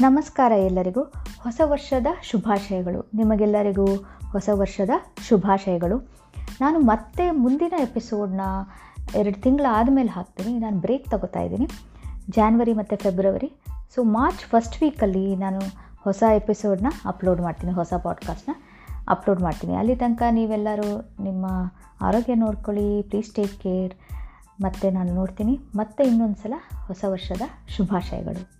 ನಮಸ್ಕಾರ ಎಲ್ಲರಿಗೂ. ಹೊಸ ವರ್ಷದ ಶುಭಾಶಯಗಳು. ನಿಮಗೆಲ್ಲರಿಗೂ ಹೊಸ ವರ್ಷದ ಶುಭಾಶಯಗಳು. ನಾನು ಮತ್ತೆ ಮುಂದಿನ ಎಪಿಸೋಡ್ನ ಎರಡು ತಿಂಗಳಾದಮೇಲೆ ಹಾಕ್ತೀನಿ. ನಾನು ಬ್ರೇಕ್ ತಗೋತಾ ಇದ್ದೀನಿ. ಜಾನ್ವರಿ ಮತ್ತು ಫೆಬ್ರವರಿ. ಸೊ ಮಾರ್ಚ್ ಫಸ್ಟ್ ವೀಕಲ್ಲಿ ನಾನು ಹೊಸ ಎಪಿಸೋಡ್ನ ಅಪ್ಲೋಡ್ ಮಾಡ್ತೀನಿ. ಹೊಸ ಪಾಡ್ಕಾಸ್ಟ್ನ ಅಪ್ಲೋಡ್ ಮಾಡ್ತೀನಿ. ಅಲ್ಲಿ ತನಕ ನೀವೆಲ್ಲರೂ ನಿಮ್ಮ ಆರೋಗ್ಯ ನೋಡ್ಕೊಳ್ಳಿ. ಪ್ಲೀಸ್ ಟೇಕ್ ಕೇರ್ ಮತ್ತು ನಾನು ನೋಡ್ತೀನಿ. ಮತ್ತೆ ಇನ್ನೊಂದು ಸಲ ಹೊಸ ವರ್ಷದ ಶುಭಾಶಯಗಳು.